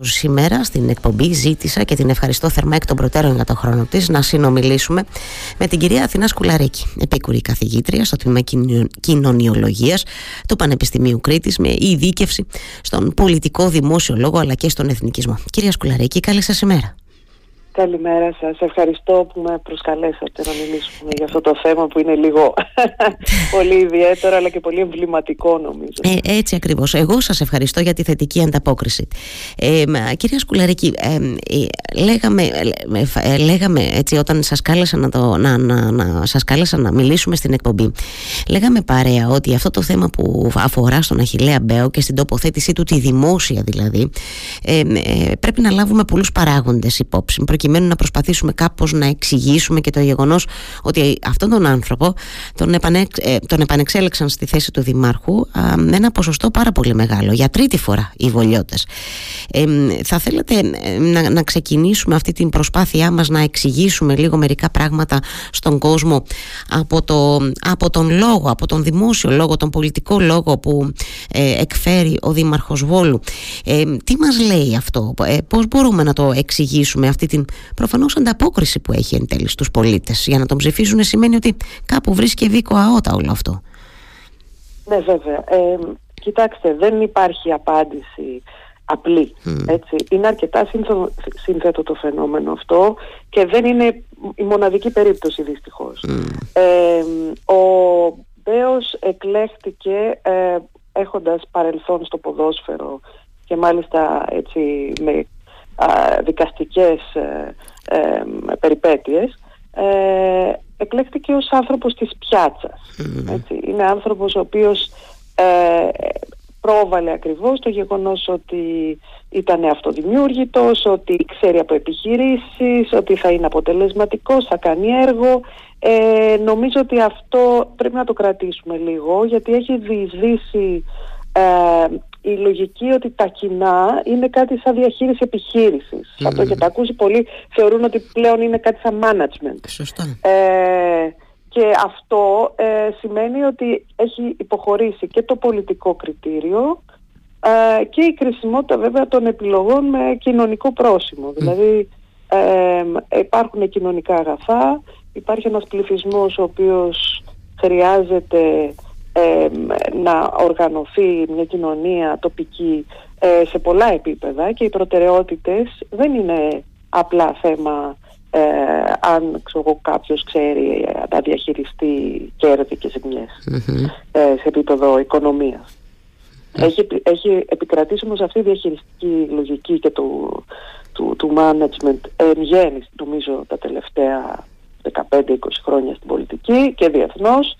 Σήμερα στην εκπομπή ζήτησα και την ευχαριστώ θερμά εκ των προτέρων για τον χρόνο της να συνομιλήσουμε με την κυρία Αθηνά Σκουλαρίκη, επίκουρη καθηγήτρια στο τμήμα κοινωνιολογίας του Πανεπιστημίου Κρήτης με ειδίκευση στον πολιτικό δημόσιο λόγο αλλά και στον εθνικισμό. Κυρία Σκουλαρίκη, καλή σας ημέρα. Καλημέρα σας. Ευχαριστώ που με προσκαλέσατε να μιλήσουμε για αυτό το θέμα που είναι λίγο πολύ ιδιαίτερο αλλά και πολύ εμβληματικό νομίζω. Ε, έτσι ακριβώς. Εγώ σας ευχαριστώ για τη θετική ανταπόκριση. Ε, κυρία Σκουλαρική, ε, λέγαμε, ε, λέγαμε έτσι όταν σας κάλεσα να, το, να, να, να, σας κάλεσα να μιλήσουμε στην εκπομπή λέγαμε παρέα ότι αυτό το θέμα που αφορά στον Αχιλέα Μπέο και στην τοποθέτησή του τη δημόσια δηλαδή ε, πρέπει να λάβουμε πολλούς παράγοντες υπόψη προκειμένου να προσπαθήσουμε κάπως να εξηγήσουμε και το γεγονός ότι αυτόν τον άνθρωπο τον, επανεξ, ε, τον επανεξέλεξαν στη θέση του Δημάρχου με ένα ποσοστό πάρα πολύ μεγάλο για τρίτη φορά οι βολιώτες ε, θα θέλετε ε, να, να ξεκινήσουμε αυτή την προσπάθειά μας να εξηγήσουμε λίγο μερικά πράγματα στον κόσμο από, το, από τον λόγο, από τον δημόσιο λόγο, τον πολιτικό λόγο που ε, εκφέρει ο Δήμαρχος Βόλου. Ε, τι μας λέει αυτό, ε, πώς μπορούμε να το εξηγήσουμε αυτή την προφανώς ανταπόκριση που έχει εν τέλει στους πολίτες. Για να τον ψηφίσουν σημαίνει ότι κάπου βρίσκει δίκο αότα όλο αυτό. Ναι, βέβαια. Ε, κοιτάξτε, δεν υπάρχει απάντηση απλή. Έτσι. Είναι αρκετά σύνθετο το φαινόμενο αυτό και δεν είναι η μοναδική περίπτωση δυστυχώς. Ε, ο Μπέος εκλέχτηκε ε, έχοντας παρελθόν στο ποδόσφαιρο και μάλιστα έτσι με δικαστικές ε, ε, περιπέτειες ε, εκλέχθηκε ως άνθρωπος της πιατσας Έτσι. Είναι άνθρωπος ο οποίος ε, πρόβαλε ακριβώς το γεγονός ότι ήταν αυτοδημιούργητος, ότι ξέρει από επιχειρήσεις, ότι θα είναι αποτελεσματικός, θα κάνει έργο. Ε, νομίζω ότι αυτό πρέπει να το κρατήσουμε λίγο γιατί έχει διεισδύσει η λογική ότι τα κοινά είναι κάτι σαν διαχείριση επιχείρησης. Mm. Αυτό και τα ακούσει πολλοί θεωρούν ότι πλέον είναι κάτι σαν management. Σωστά. Ε, και αυτό ε, σημαίνει ότι έχει υποχωρήσει και το πολιτικό κριτήριο ε, και η κρισιμότητα βέβαια των επιλογών με κοινωνικό πρόσημο. Δηλαδή ε, υπάρχουν κοινωνικά αγαθά, υπάρχει ένας πληθυσμός ο οποίος χρειάζεται να οργανωθεί μια κοινωνία τοπική ε, σε πολλά επίπεδα και οι προτεραιότητες δεν είναι απλά θέμα ε, αν ξέρω, κάποιος ξέρει να διαχειριστεί κέρδη και ζημιες ε, σε επίπεδο οικονομίας. Έχει, έχει επικρατήσει όμως αυτή η διαχειριστική λογική και του, του, του management εν γέννη νομίζω τα τελευταία 15-20 χρόνια στην πολιτική και διεθνώς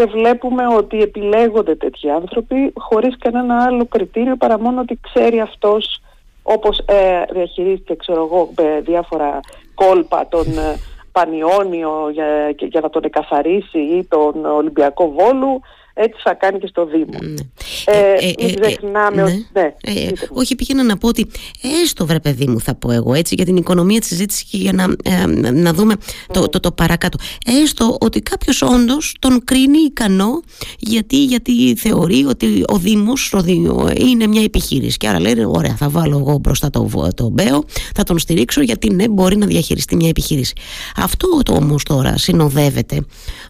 και βλέπουμε ότι επιλέγονται τέτοιοι άνθρωποι χωρίς κανένα άλλο κριτήριο παρά μόνο ότι ξέρει αυτός όπως ε, διαχειρίστηκε ξέρω εγώ διάφορα κόλπα τον ε, Πανιόνιο για, για να τον εκαθαρίσει ή τον Ολυμπιακό Βόλου έτσι θα κάνει και στο Δήμο. Ναι. Ε, ε, ε, ξεχνάμε ότι... Ναι, όχι, πήγαινα να πω ότι έστω βρε παιδί μου θα πω εγώ έτσι για την οικονομία της συζήτησης και για να, να δούμε το, το, το, παρακάτω. Έστω ότι κάποιος όντως τον κρίνει ικανό γιατί, γιατί θεωρεί ότι ο Δήμος είναι μια επιχείρηση και άρα λέει ωραία θα βάλω εγώ μπροστά το, το Μπέο θα τον στηρίξω γιατί ναι μπορεί να διαχειριστεί μια επιχείρηση. Αυτό το όμως τώρα συνοδεύεται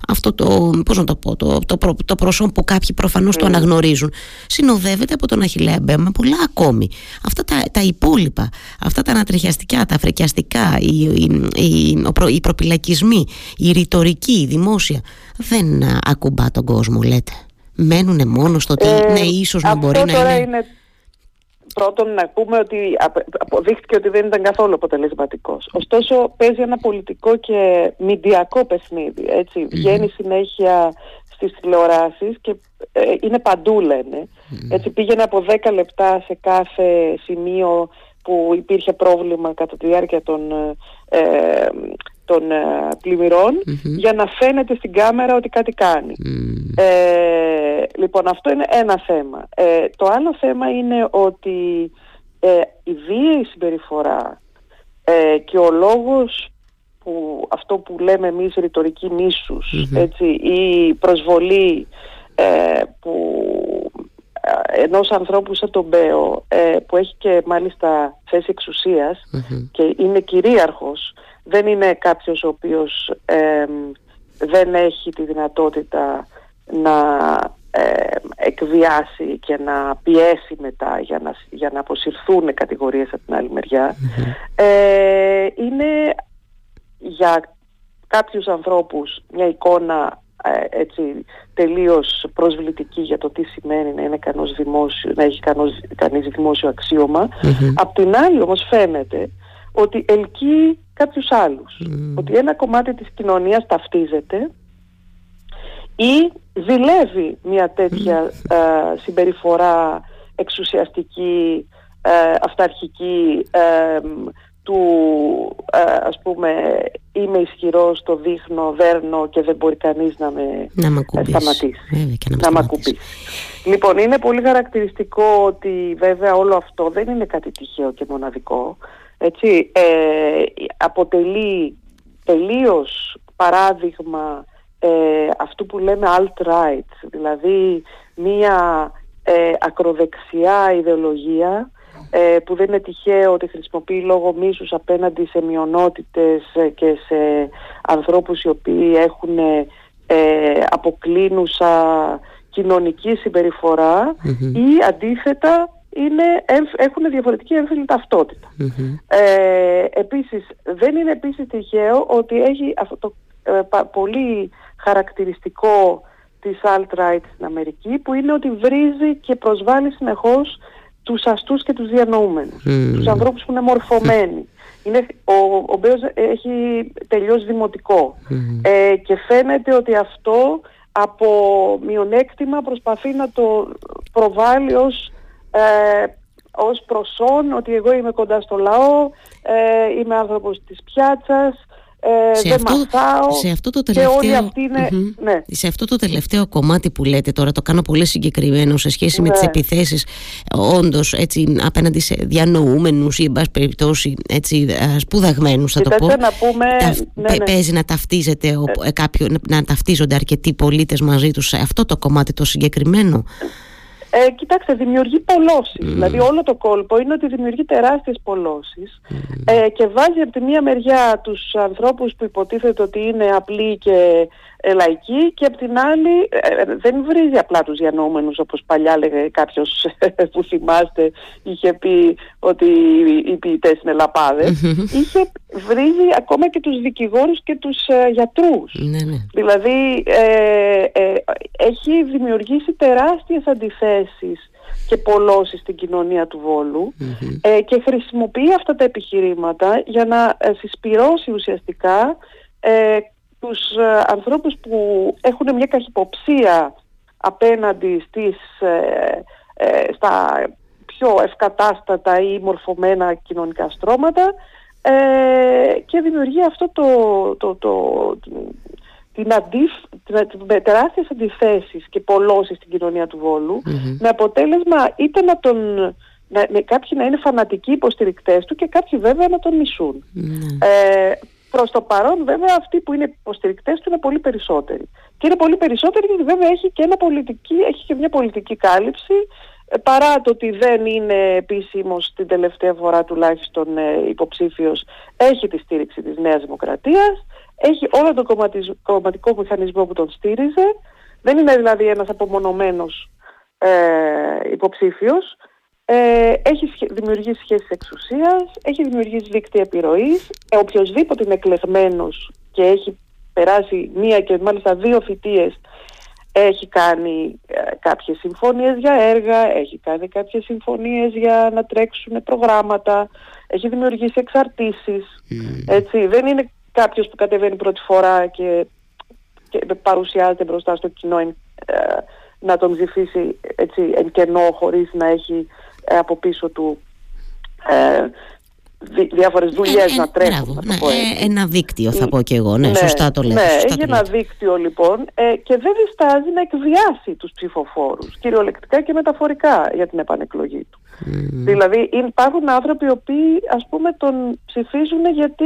αυτό το, πώς να το πω, το, το, το, το που κάποιοι προφανώς το αναγνωρίζουν συνοδεύεται από τον Αχιλέα με πολλά ακόμη αυτά τα, τα υπόλοιπα αυτά τα ανατριχιαστικά, τα φρεκιαστικά οι, οι, οι, οι προπυλακισμοί η ρητορική, η δημόσια δεν ακουμπά τον κόσμο λέτε μένουν μόνο στο ότι ε, ναι ίσως να μπορεί να είναι... είναι πρώτον να πούμε ότι αποδείχτηκε ότι δεν ήταν καθόλου αποτελεσματικός. Ωστόσο παίζει ένα πολιτικό και μηντιακό παιχνίδι. Έτσι. Βγαίνει συνέχεια στις τηλεοράσεις και ε, είναι παντού λένε. Έτσι πήγαινε από 10 λεπτά σε κάθε σημείο που υπήρχε πρόβλημα κατά τη διάρκεια των, ε, των ε, πλημμυρων για να φαίνεται στην κάμερα ότι κάτι κάνει. Ε, λοιπόν αυτό είναι ένα θέμα. Ε, το άλλο θέμα είναι ότι η βίαιη συμπεριφορά και ο λόγος που αυτό που λέμε εμείς ρητορική έτσι, ή προσβολή ε, που ενός ανθρώπου σαν τον Μπέο ε, που έχει και μάλιστα θέση και είναι κυρίαρχος δεν είναι κάποιος ο οποίος δεν έχει τη δυνατότητα να εκβιάσει και να πιέσει μετά για να, για να αποσυρθούν κατηγορίες από την άλλη ε, είναι για κάποιους ανθρώπους μια εικόνα ε, έτσι τελείως προσβλητική για το τι σημαίνει να, είναι κανός δημόσιο, να έχει κανός, κανείς δημόσιο Απ' την άλλη όμως φαίνεται ότι ελκύει κάποιους Ότι ένα κομμάτι της κοινωνίας ταυτίζεται ή ζηλεύει μια τέτοια ε, συμπεριφορά εξουσιαστική, ε, αυταρχική του ας πούμε είμαι ισχυρός, το δείχνω, δέρνω και δεν μπορεί κανείς να με να σταματήσει. να, με Λοιπόν, είναι πολύ χαρακτηριστικό ότι βέβαια όλο αυτό δεν είναι κάτι τυχαίο και μοναδικό. Έτσι, ε, αποτελεί τελείως παράδειγμα ε, αυτού που λέμε alt-right, δηλαδή μία ε, ακροδεξιά ιδεολογία ε, που δεν είναι τυχαίο ότι χρησιμοποιεί λόγο μίσους απέναντι σε μειονότητες ε, και σε ανθρώπους οι οποίοι έχουν ε, αποκλίνουσα κοινωνική ή αντίθετα είναι, έχουν διαφορετική έμφυλη Ε, επίσης, δεν είναι επίσης τυχαίο ότι έχει αυτό το ε, πολύ χαρακτηριστικό της alt-right στην Αμερική που είναι ότι βρίζει και προσβάλλει συνεχώς τους αστούς και τους διανοούμενους, mm. τους ανθρώπους που είναι μορφωμένοι. Είναι, ο, ο Μπέος έχει τελειώσει δημοτικό ε, και φαίνεται ότι αυτό από μειονέκτημα προσπαθεί να το προβάλλει ως, ε, ως προσόν ότι εγώ είμαι κοντά στο λαό, ε, είμαι άνθρωπος της πιάτσας, ε, σε, αυτό, σε αυτό το τελευταίο, και όλοι αυτοί είναι, ναι. Σε αυτό το τελευταίο κομμάτι που λέτε τώρα, το κάνω πολύ συγκεκριμένο σε σχέση με τις ναι. επιθέσεις όντως έτσι, απέναντι σε διανοούμενους ή εν πάση περιπτώσει έτσι, σπουδαγμένους θα το πω. Να πούμε, ναι, ναι. Παίζει να ταυτίζεται ε. κάποιο, να ταυτίζονται αρκετοί πολίτες μαζί τους σε αυτό το κομμάτι το συγκεκριμένο. Ε, κοιτάξτε, δημιουργεί πολλώσεις. Δηλαδή όλο το κόλπο είναι ότι δημιουργεί τεράστιες πολλώσεις ε, και βάζει από τη μία μεριά τους ανθρώπους που υποτίθεται ότι είναι απλοί και ε, λαϊκοί και απ' την άλλη ε, δεν βρίζει απλά τους διανοούμενους όπως παλιά λέγε κάποιος που θυμάστε είχε πει ότι οι ποιητές είναι είχε βρίζει ακόμα και τους δικηγόρους και τους ε, γιατρούς ναι, ναι. δηλαδή έχει δημιουργήσει τεράστιες αντιθέσεις και πολλώσεις στην κοινωνία του Βόλου και χρησιμοποιεί αυτά τα επιχειρήματα για να συσπυρώσει ουσιαστικά τους ε, ανθρώπους που έχουν μια καχυποψία απέναντι στις, ε, ε, στα πιο ευκατάστατα ή μορφωμένα κοινωνικά στρώματα και δημιουργεί αυτό το, το, το, την αντίφ, την, τεράστιες αντιθέσεις και πολλώσεις στην κοινωνία του βολου με αποτέλεσμα είτε να τον να, κάποιοι να είναι φανατικοί υποστηρικτές του και κάποιοι βέβαια να τον μισουν Προς το παρόν, βέβαια, αυτοί που είναι υποστηρικτές του είναι πολύ περισσότεροι. Και είναι πολύ περισσότεροι γιατί βέβαια έχει και, ένα πολιτική, έχει και μια πολιτική κάλυψη. Ε, παρά το ότι δεν είναι επίσημος την τελευταία φορά τουλάχιστον ε, υποψήφιος, έχει τη στήριξη της Νέας Δημοκρατίας. Έχει όλο τον κομματικό μηχανισμό που τον στήριζε. Δεν είναι δηλαδή ένας απομονωμένος ε, υποψήφιος ε, έχει δημιουργήσει σχέσεις εξουσίας, έχει δημιουργήσει δίκτυα επιρροής. Ε, οποιοςδήποτε είναι εκλεγμένος και έχει περάσει μία και μάλιστα δύο φοιτίες έχει κάνει ε, κάποιες συμφωνίες για έργα, έχει κάνει κάποιες συμφωνίες για να τρέξουν προγράμματα, έχει δημιουργήσει εξαρτήσεις. Έτσι. Δεν είναι κάποιος που κατεβαίνει πρώτη φορά και, και παρουσιάζεται μπροστά στο κοινό ε, να τον ψηφίσει έτσι, εν κενό χωρίς να έχει ε, από πίσω του ε, διάφορες δουλειές να τρέχουν. να το ναι, ένα δίκτυο θα πω και εγώ, ναι, ναι σωστά το λέω. Ναι, έχει ένα δίκτυο λοιπόν ε, και δεν διστάζει να εκβιάσει τους ψηφοφόρους, κυριολεκτικά και μεταφορικά για την επανεκλογή του. Δηλαδή υπάρχουν άνθρωποι οι οποίοι ας πούμε τον ψηφίζουν γιατί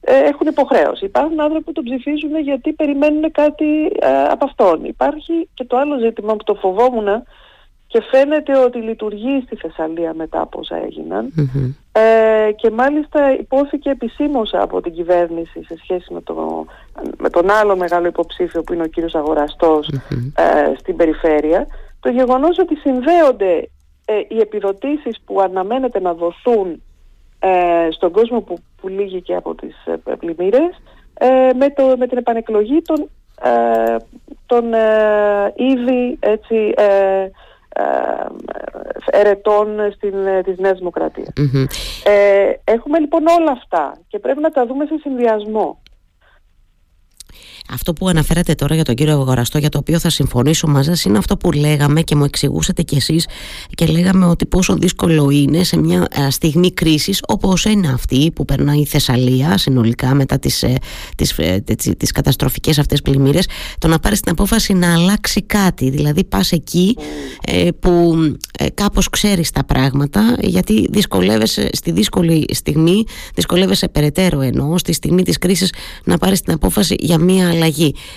ε, έχουν υποχρέωση. Υπάρχουν άνθρωποι που τον ψηφίζουν γιατί περιμένουν κάτι ε, από αυτόν. Υπάρχει και το άλλο ζήτημα που το φοβόμουν και φαίνεται ότι λειτουργεί στη Θεσσαλία μετά από όσα ε, και μάλιστα υπόθηκε επισήμως από την κυβέρνηση σε σχέση με, το, με τον άλλο μεγάλο υποψήφιο που είναι ο κύριος ε, στην περιφέρεια. Το γεγονός ότι συνδέονται ε, οι επιδοτήσεις που αναμένεται να δοθούν ε, στον κόσμο που, που λύγει και από τις ε, πλημμύρες με, το, με την επανεκλογή των, των ήδη έτσι, ερετών στην, της Νέας έχουμε λοιπόν όλα αυτά και πρέπει να τα δούμε σε συνδυασμό. Αυτό που αναφέρατε τώρα για τον κύριο Αγοραστό, για το οποίο θα συμφωνήσω μαζί σας, είναι αυτό που λέγαμε και μου εξηγούσατε κι εσείς και λέγαμε ότι πόσο δύσκολο είναι σε μια ε, στιγμή κρίσης όπως είναι αυτή που περνάει η Θεσσαλία συνολικά μετά τις τις, ε, τις, ε, τις καταστροφικές αυτές πλημμύρες το να πάρεις την απόφαση να αλλάξει κάτι δηλαδή πας εκεί που ε, κάπως ξέρεις τα πράγματα γιατί δυσκολεύεσαι στη δύσκολη στιγμή δυσκολεύεσαι περαιτέρω εννοώ στη στιγμή της κρίσης να πάρεις την απόφαση για μια αλλαγή.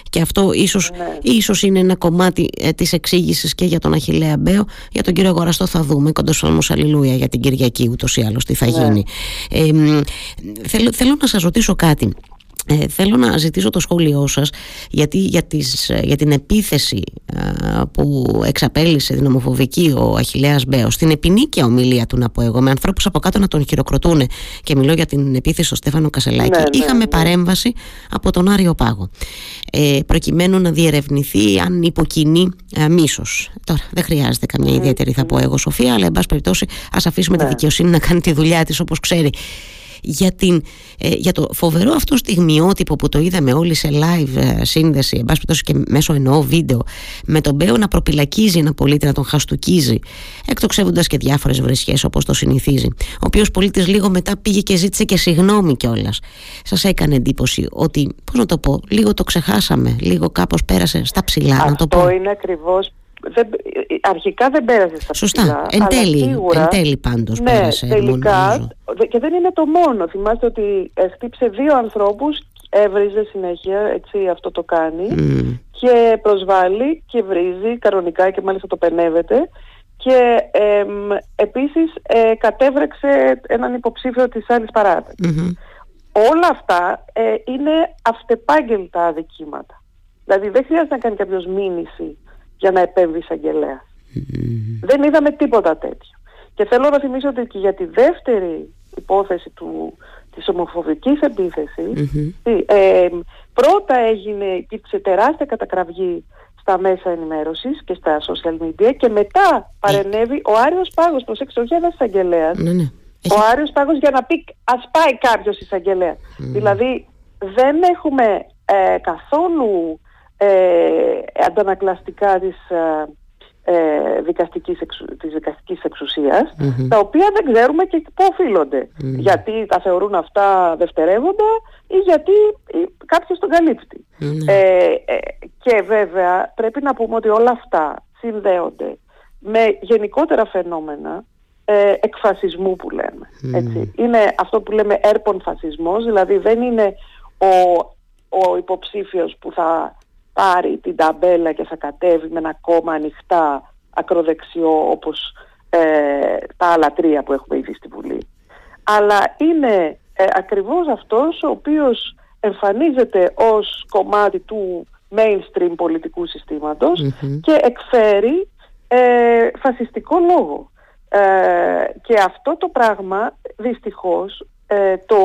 Και αυτό ίσως, ναι. ίσως είναι ένα κομμάτι ε, της εξήγησης και για τον Αχιλέα Μπέο. Για τον κύριο Αγοραστό θα δούμε, κοντός αλληλούια για την Κυριακή ούτως ή άλλως τι θα ναι. γίνει. Ε, θέλω, θέλω να σας ρωτήσω κάτι. Ε, θέλω να ζητήσω το σχόλιο σας γιατί για, τις, για την επίθεση που εξαπέλυσε την ομοφοβική ο Αχιλέας Μπέος στην επινίκια ομιλία του να πω εγώ με ανθρώπους από κάτω να τον χειροκροτούν και μιλώ για την επίθεση στο Στέφανο Κασελάκη. Ναι, ναι, είχαμε ναι. παρέμβαση από τον Άριο Πάγο. Ε, προκειμένου να διερευνηθεί αν υποκινεί ε, μίσος. Τώρα δεν χρειάζεται καμιά ιδιαίτερη θα πω εγώ Σοφία αλλά εν πάση περιπτώσει ας αφήσουμε τη δικαιοσύνη να κάνει τη δουλειά της όπως ξέρει για, την, ε, για το φοβερό αυτό στιγμιότυπο που το είδαμε όλοι σε live ε, σύνδεση, εν πάση και μέσω εννοώ βίντεο, με τον Μπέο να προπυλακίζει ένα πολίτη, να τον χαστουκίζει, εκτοξεύοντας και διάφορες βρισχέ όπως το συνηθίζει. Ο οποίος πολίτης λίγο μετά πήγε και ζήτησε και συγγνώμη κιόλας. Σας έκανε εντύπωση ότι, πώς να το πω, λίγο το ξεχάσαμε, λίγο κάπως πέρασε στα ψηλά. Αυτό να το πω. είναι ακριβώς δεν, αρχικά δεν πέρασε στα Σωστά. ψηλά. Εν τέλει, σίγουρα, εν τέλει πάντως ναι, πέρασε. τελικά. Και δεν είναι το μόνο. Θυμάστε ότι ε, χτύψε δύο ανθρώπους, έβριζε συνέχεια, έτσι αυτό το κάνει. Και προσβάλλει και βρίζει κανονικά και μάλιστα το πενεύεται. Και ε, επίσης ε, κατέβρεξε έναν υποψήφιο της άλλης Όλα αυτά ε, είναι αυτεπάγγελτα αδικήματα. Δηλαδή δεν χρειάζεται να κάνει κάποιος μήνυση για να επέμβει εισαγγελέας. Δεν είδαμε τίποτα τέτοιο. Και θέλω να θυμίσω ότι και για τη δεύτερη υπόθεση του, της ομοφοβικής ε, πρώτα έγινε, υπήρξε τεράστια κατακραυγή στα μέσα ενημέρωσης και στα social media και μετά παρενέβη ο Άριος Πάγος, προσέξτε, όχι ένας εισαγγελέας, ναι, ναι. ο Άριος Πάγος για να πει ας πάει κάποιος εισαγγελέα. Δηλαδή δεν έχουμε ε, καθόλου ε, αντανακλαστικά της, ε, ε δικαστικής, εξου, της δικαστικής τα οποία δεν ξέρουμε και πού οφειλονται Γιατί τα θεωρούν αυτά δευτερεύοντα ή γιατί κάποιος τον καλύπτει. Ε, ε, και βέβαια πρέπει να πούμε ότι όλα αυτά συνδέονται με γενικότερα φαινόμενα ε, εκφασισμού που λέμε. Έτσι. Είναι αυτό που λέμε έρπον φασισμός, δηλαδή δεν είναι ο, ο υποψήφιος που θα πάρει την ταμπέλα και θα κατέβει με ένα κόμμα ανοιχτά ακροδεξιό όπως ε, τα άλλα τρία που έχουμε ήδη στη Βουλή. Αλλά είναι ε, ακριβώς αυτός ο οποίος εμφανίζεται ως κομμάτι του mainstream πολιτικού και εκφέρει ε, φασιστικό λόγο. Ε, και αυτό το πράγμα δυστυχώς ε, το,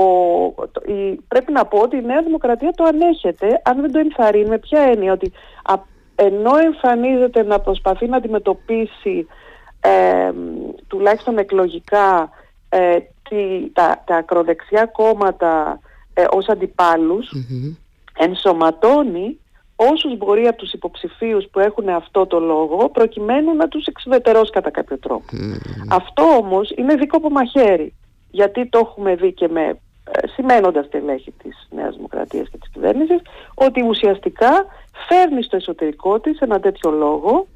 πρέπει να πω ότι η Νέα Δημοκρατία το ανέχεται αν δεν το ενθαρρύνει με ποια έννοια ότι ενώ εμφανίζεται να προσπαθεί να αντιμετωπίσει ε, τουλάχιστον εκλογικά ε, τα, τα ακροδεξιά κόμματα ε, ως αντιπαλους ενσωματώνει όσους μπορεί από τους υποψηφίους που έχουν αυτό το λόγο προκειμένου να τους εξουδετερώσει κατά κάποιο Αυτό όμως είναι δίκοπο μαχαίρι γιατί το έχουμε δει και με ε, σημαίνοντας τελέχη της Νέας Δημοκρατίας και της κυβέρνησης, ότι ουσιαστικά φέρνει στο εσωτερικό της ένα τέτοιο λόγο,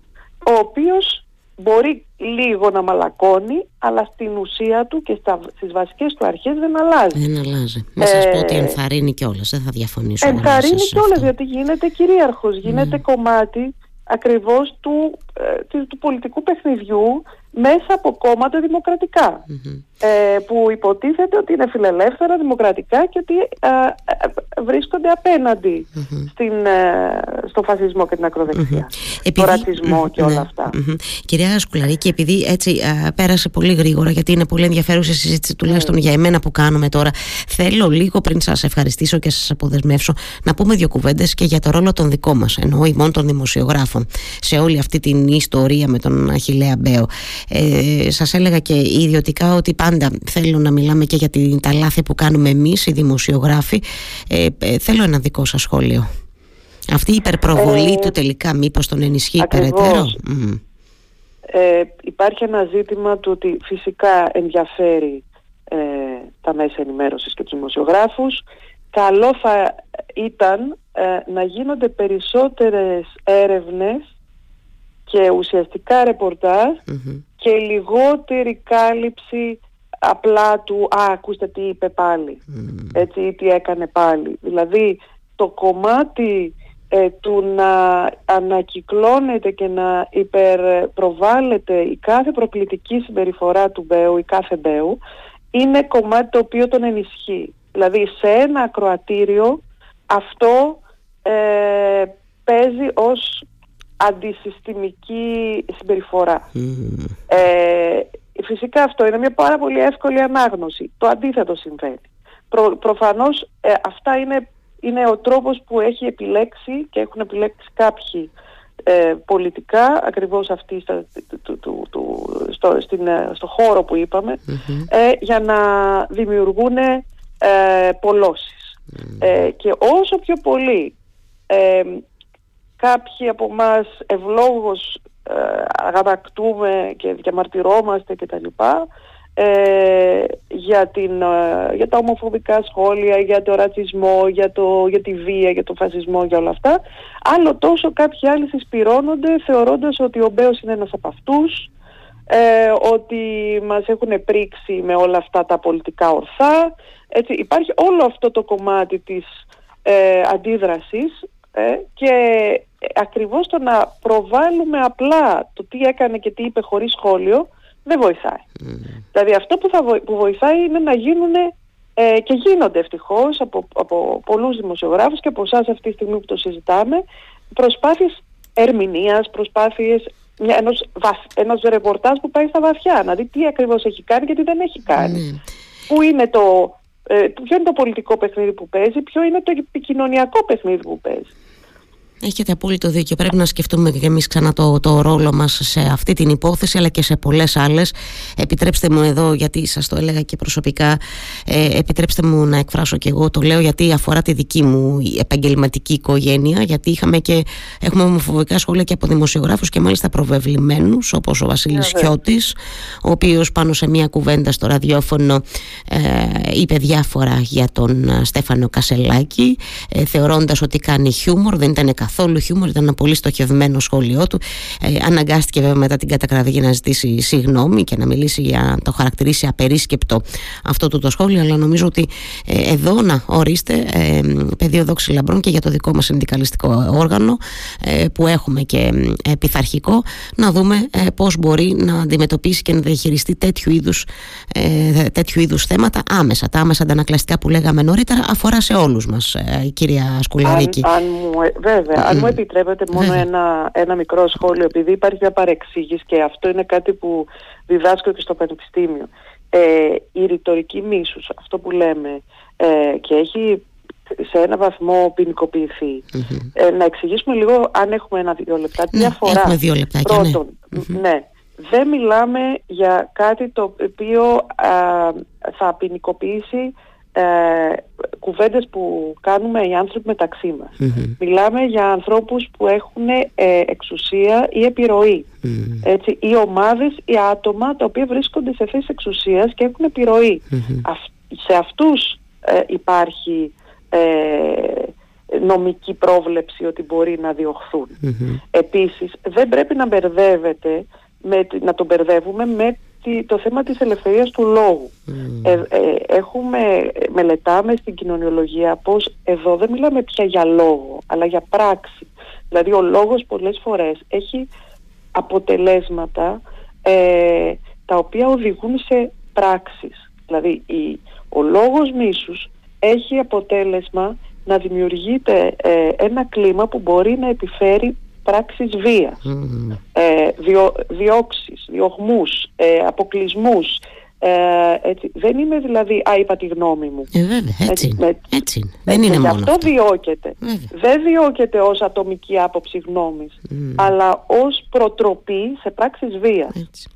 ο οποίος μπορεί λίγο να μαλακώνει, αλλά στην ουσία του και στα, στις βασικές του αρχές δεν αλλάζει. Δεν αλλάζει. Μην σας πω ότι ε, ενθαρρύνει κιόλας, δεν θα διαφωνήσω. Ενθαρρύνει κιόλας, γιατί γίνεται κυρίαρχος, γίνεται ναι. κομμάτι ακριβώς του, του πολιτικού παιχνιδιού μέσα από κόμματα ε, που υποτίθεται ότι είναι φιλελεύθερα, δημοκρατικά και ότι ε, ε, βρίσκονται στην, στο φασισμό και την ακροδεξιά, το ρατσισμό και όλα ναι. αυτά. Κυρία Σκουλαρίκη, επειδή έτσι πέρασε πολύ γρήγορα γιατί είναι πολύ ενδιαφέρουσα η συζήτηση τουλάχιστον για εμένα που κάνουμε τώρα θέλω λίγο πριν σας ευχαριστήσω και σας αποδεσμεύσω να πούμε δύο κουβέντες και για το ρόλο των δικών μας εννοώ ημών των δημοσιογράφων σε όλη αυτή την ιστορία με τον Αχιλέα Μπέο. Ε, σας έλεγα και ιδιωτικά ότι πάντα θέλω να μιλάμε και για την, τα λάθη που κάνουμε εμείς οι δημοσιογράφοι. Ε, ε, θέλω ένα δικό σας σχόλιο. Αυτή η υπερπροβολή ε, του τελικά μήπως τον ενισχύει περαιτέρω; Ε, υπάρχει ένα ζήτημα του ότι φυσικά ενδιαφέρει ε, τα μέσα ενημέρωσης και τους δημοσιογράφους. Καλό θα ήταν να γίνονται περισσότερες έρευνες και ουσιαστικά και λιγότερη κάλυψη απλά του «Α, ακούστε τι είπε πάλι», έτσι, ή τι έκανε πάλι. Δηλαδή, το κομμάτι ε, του να ανακυκλώνεται και να υπερπροβάλλεται η κάθε προκλητική συμπεριφορά του Μπέου ή κάθε Μπέου είναι κομμάτι το οποίο τον ενισχύει. Δηλαδή, σε ένα ακροατήριο αυτό ε, παίζει ως αντισυστημική συμπεριφορά. Ε, φυσικά αυτό είναι μια πάρα πολύ εύκολη ανάγνωση. Το αντίθετο συμβαίνει. Προ, προφανώς ε, αυτά είναι, είναι ο τρόπος που έχει επιλέξει και έχουν επιλέξει κάποιοι ε, πολιτικά ακριβώς αυτοί στο, στο, στην, ε, στο χώρο που είπαμε για να δημιουργούν ε, πολλωσεις και όσο πιο πολύ κάποιοι από εμά ευλόγως ε, αγανακτούμε και διαμαρτυρόμαστε κτλ. Ε, για, την, ε, για τα ομοφοβικά σχόλια, για το ρατσισμό, για, το, για τη βία, για το φασισμό, για όλα αυτά. Άλλο τόσο κάποιοι άλλοι συσπηρώνονται θεωρώντας ότι ο Μπέος είναι ένας από αυτούς, ε, ότι μας έχουν πρίξει με όλα αυτά τα πολιτικά ορθά. Έτσι, υπάρχει όλο αυτό το κομμάτι της ε, αντίδρασης ε, και ακριβώς το να προβάλλουμε απλά το τι έκανε και τι είπε χωρίς σχόλιο δεν βοηθάει. Δηλαδή αυτό που, θα που βοηθάει είναι να γίνουν ε, και γίνονται ευτυχώς από, από πολλούς δημοσιογράφους και από εσάς αυτή τη στιγμή που το συζητάμε προσπάθειες ερμηνείας, προσπάθειες μια, ενός, ενός ρεπορτάζ που πάει στα βαθιά να δει τι ακριβώς έχει κάνει και τι δεν έχει κάνει. Πού είναι το, ε, ποιο είναι το πολιτικό παιχνίδι που παίζει, ποιο είναι το επικοινωνιακό παιχνίδι που παίζει. Έχετε απόλυτο δίκιο. Πρέπει να σκεφτούμε και εμείς ξανά το, το ρόλο μας σε αυτή την υπόθεση, αλλά και σε πολλές άλλες. Επιτρέψτε μου εδώ, γιατί σας το έλεγα και προσωπικά, ε, επιτρέψτε μου να εκφράσω και εγώ το λέω, γιατί αφορά τη δική μου επαγγελματική οικογένεια. Γιατί είχαμε και έχουμε ομοφοβικά σχόλια και από δημοσιογράφους και μάλιστα προβεβλημένους, όπως ο Βασίλης Χιώτης, ο οποίος πάνω σε μία κουβέντα στο ραδιόφωνο ε, είπε διάφορα για τον ε, Στέφανο Κασελάκη, ε, θεωρώντας ότι κάνει χιούμορ, δεν ήταν καθόλου καθόλου χιούμορ, ήταν ένα πολύ στοχευμένο σχόλιο του. Ε, αναγκάστηκε βέβαια μετά την κατακραυγή να ζητήσει συγγνώμη και να μιλήσει για το χαρακτηρίσει απερίσκεπτο αυτό το, το σχόλιο. Αλλά νομίζω ότι ε, εδώ να ορίστε ε, πεδίο δόξης λαμπρών και για το δικό μας συνδικαλιστικό όργανο ε, που έχουμε και ε, πειθαρχικό να δούμε ε, πώς μπορεί να αντιμετωπίσει και να διαχειριστεί τέτοιου είδους ε, τέτοιου είδους θέματα άμεσα. Τα άμεσα αντανακλαστικά που λέγαμε νωρίτερα αφορά σε όλους μας, ε, κυρία Σκουλαρίκη. Αν, αν, βέβαια, αν μου επιτρέπετε μόνο ένα, ένα μικρό σχόλιο, επειδή υπάρχει μια παρεξήγηση και αυτό είναι κάτι που διδάσκω και στο Πανεπιστήμιο. Ε, η ρητορική μίσους, αυτό που λέμε, ε, και έχει σε ένα βαθμό Ε, να εξηγήσουμε λίγο, αν έχουμε ένα-δύο λεπτά, τι ναι, αφορά. Έχουμε δύο λεπτά, ναι. Πρώτον, ναι. δεν μιλάμε για κάτι το οποίο θα ποινικοποιήσει ε, κουβέντες που κάνουμε οι άνθρωποι μεταξύ μας. Μιλάμε για ανθρώπους που έχουν ε, εξουσία ή επιρροή. Έτσι, ή ομάδες ή άτομα τα οποία βρίσκονται σε θέση εξουσίας και έχουν επιρροή. σε αυτούς ε, υπάρχει ε, νομική πρόβλεψη ότι μπορεί να διωχθούν. Επίσης δεν πρέπει να μπερδεύεται με, να τον μπερδεύουμε με το θέμα της ελευθερίας του λόγου. Ε, ε, έχουμε, μελετάμε στην κοινωνιολογία πως εδώ δεν μιλάμε πια για λόγο, αλλά για πράξη. Δηλαδή ο λόγος πολλές φορές έχει αποτελέσματα ε, τα οποία οδηγούν σε πράξεις. Δηλαδή η, ο λόγος μίσους έχει αποτέλεσμα να δημιουργείται ε, ένα κλίμα που μπορεί να επιφέρει πράξεις βίας, mm. ε, διο, διώξεις, διωγμούς, ε, αποκλεισμούς, ε, έτσι. Δεν είναι δηλαδή, α, είπα τη γνώμη μου. Ε, βέβαια, έτσι, έτσι, έτσι. Δεν είναι μόνο αυτό. αυτό διώκεται. Δεν διώκεται ως ατομική άποψη γνώμης, αλλά ως προτροπή σε πράξεις βίας. Έτσι.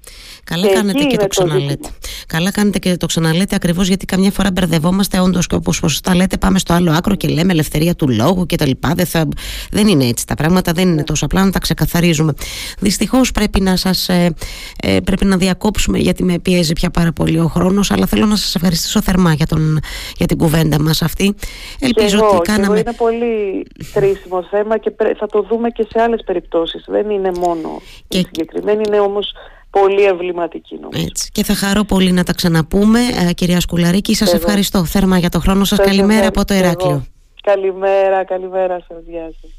Καλά και κάνετε και το ξαναλέτε. Καλά κάνετε και το ξαναλέτε ακριβώς γιατί καμιά φορά μπερδευόμαστε όντως και όπως τα λέτε, πάμε στο άλλο άκρο και λέμε ελευθερία του λόγου κτλ. Δεν, θα... δεν είναι έτσι τα πράγματα, δεν είναι τόσο απλά να τα ξεκαθαρίζουμε. Δυστυχώς πρέπει να σας ε, ε, πρέπει να διακόψουμε γιατί με πιέζει πια πάρα πολύ ο χρόνος. Αλλά θέλω να σας ευχαριστήσω θερμά για, τον, για την κουβέντα μας αυτή. Ελπίζω εγώ, ότι κάναμε. είναι πολύ χρήσιμο θέμα και θα το δούμε και σε άλλες περιπτώσεις. Δεν είναι μόνο και... συγκεκριμένη, είναι όμως πολύ εμβληματική νομίζω. Έτσι. Και θα χαρώ πολύ να τα ξαναπούμε. Ε, κυρία Σκουλαρίκη, σας ευχαριστώ θέρμα για το χρόνο σας. καλημέρα από το Ηράκλειο. Καλημέρα, καλημέρα σας. Γεια σας.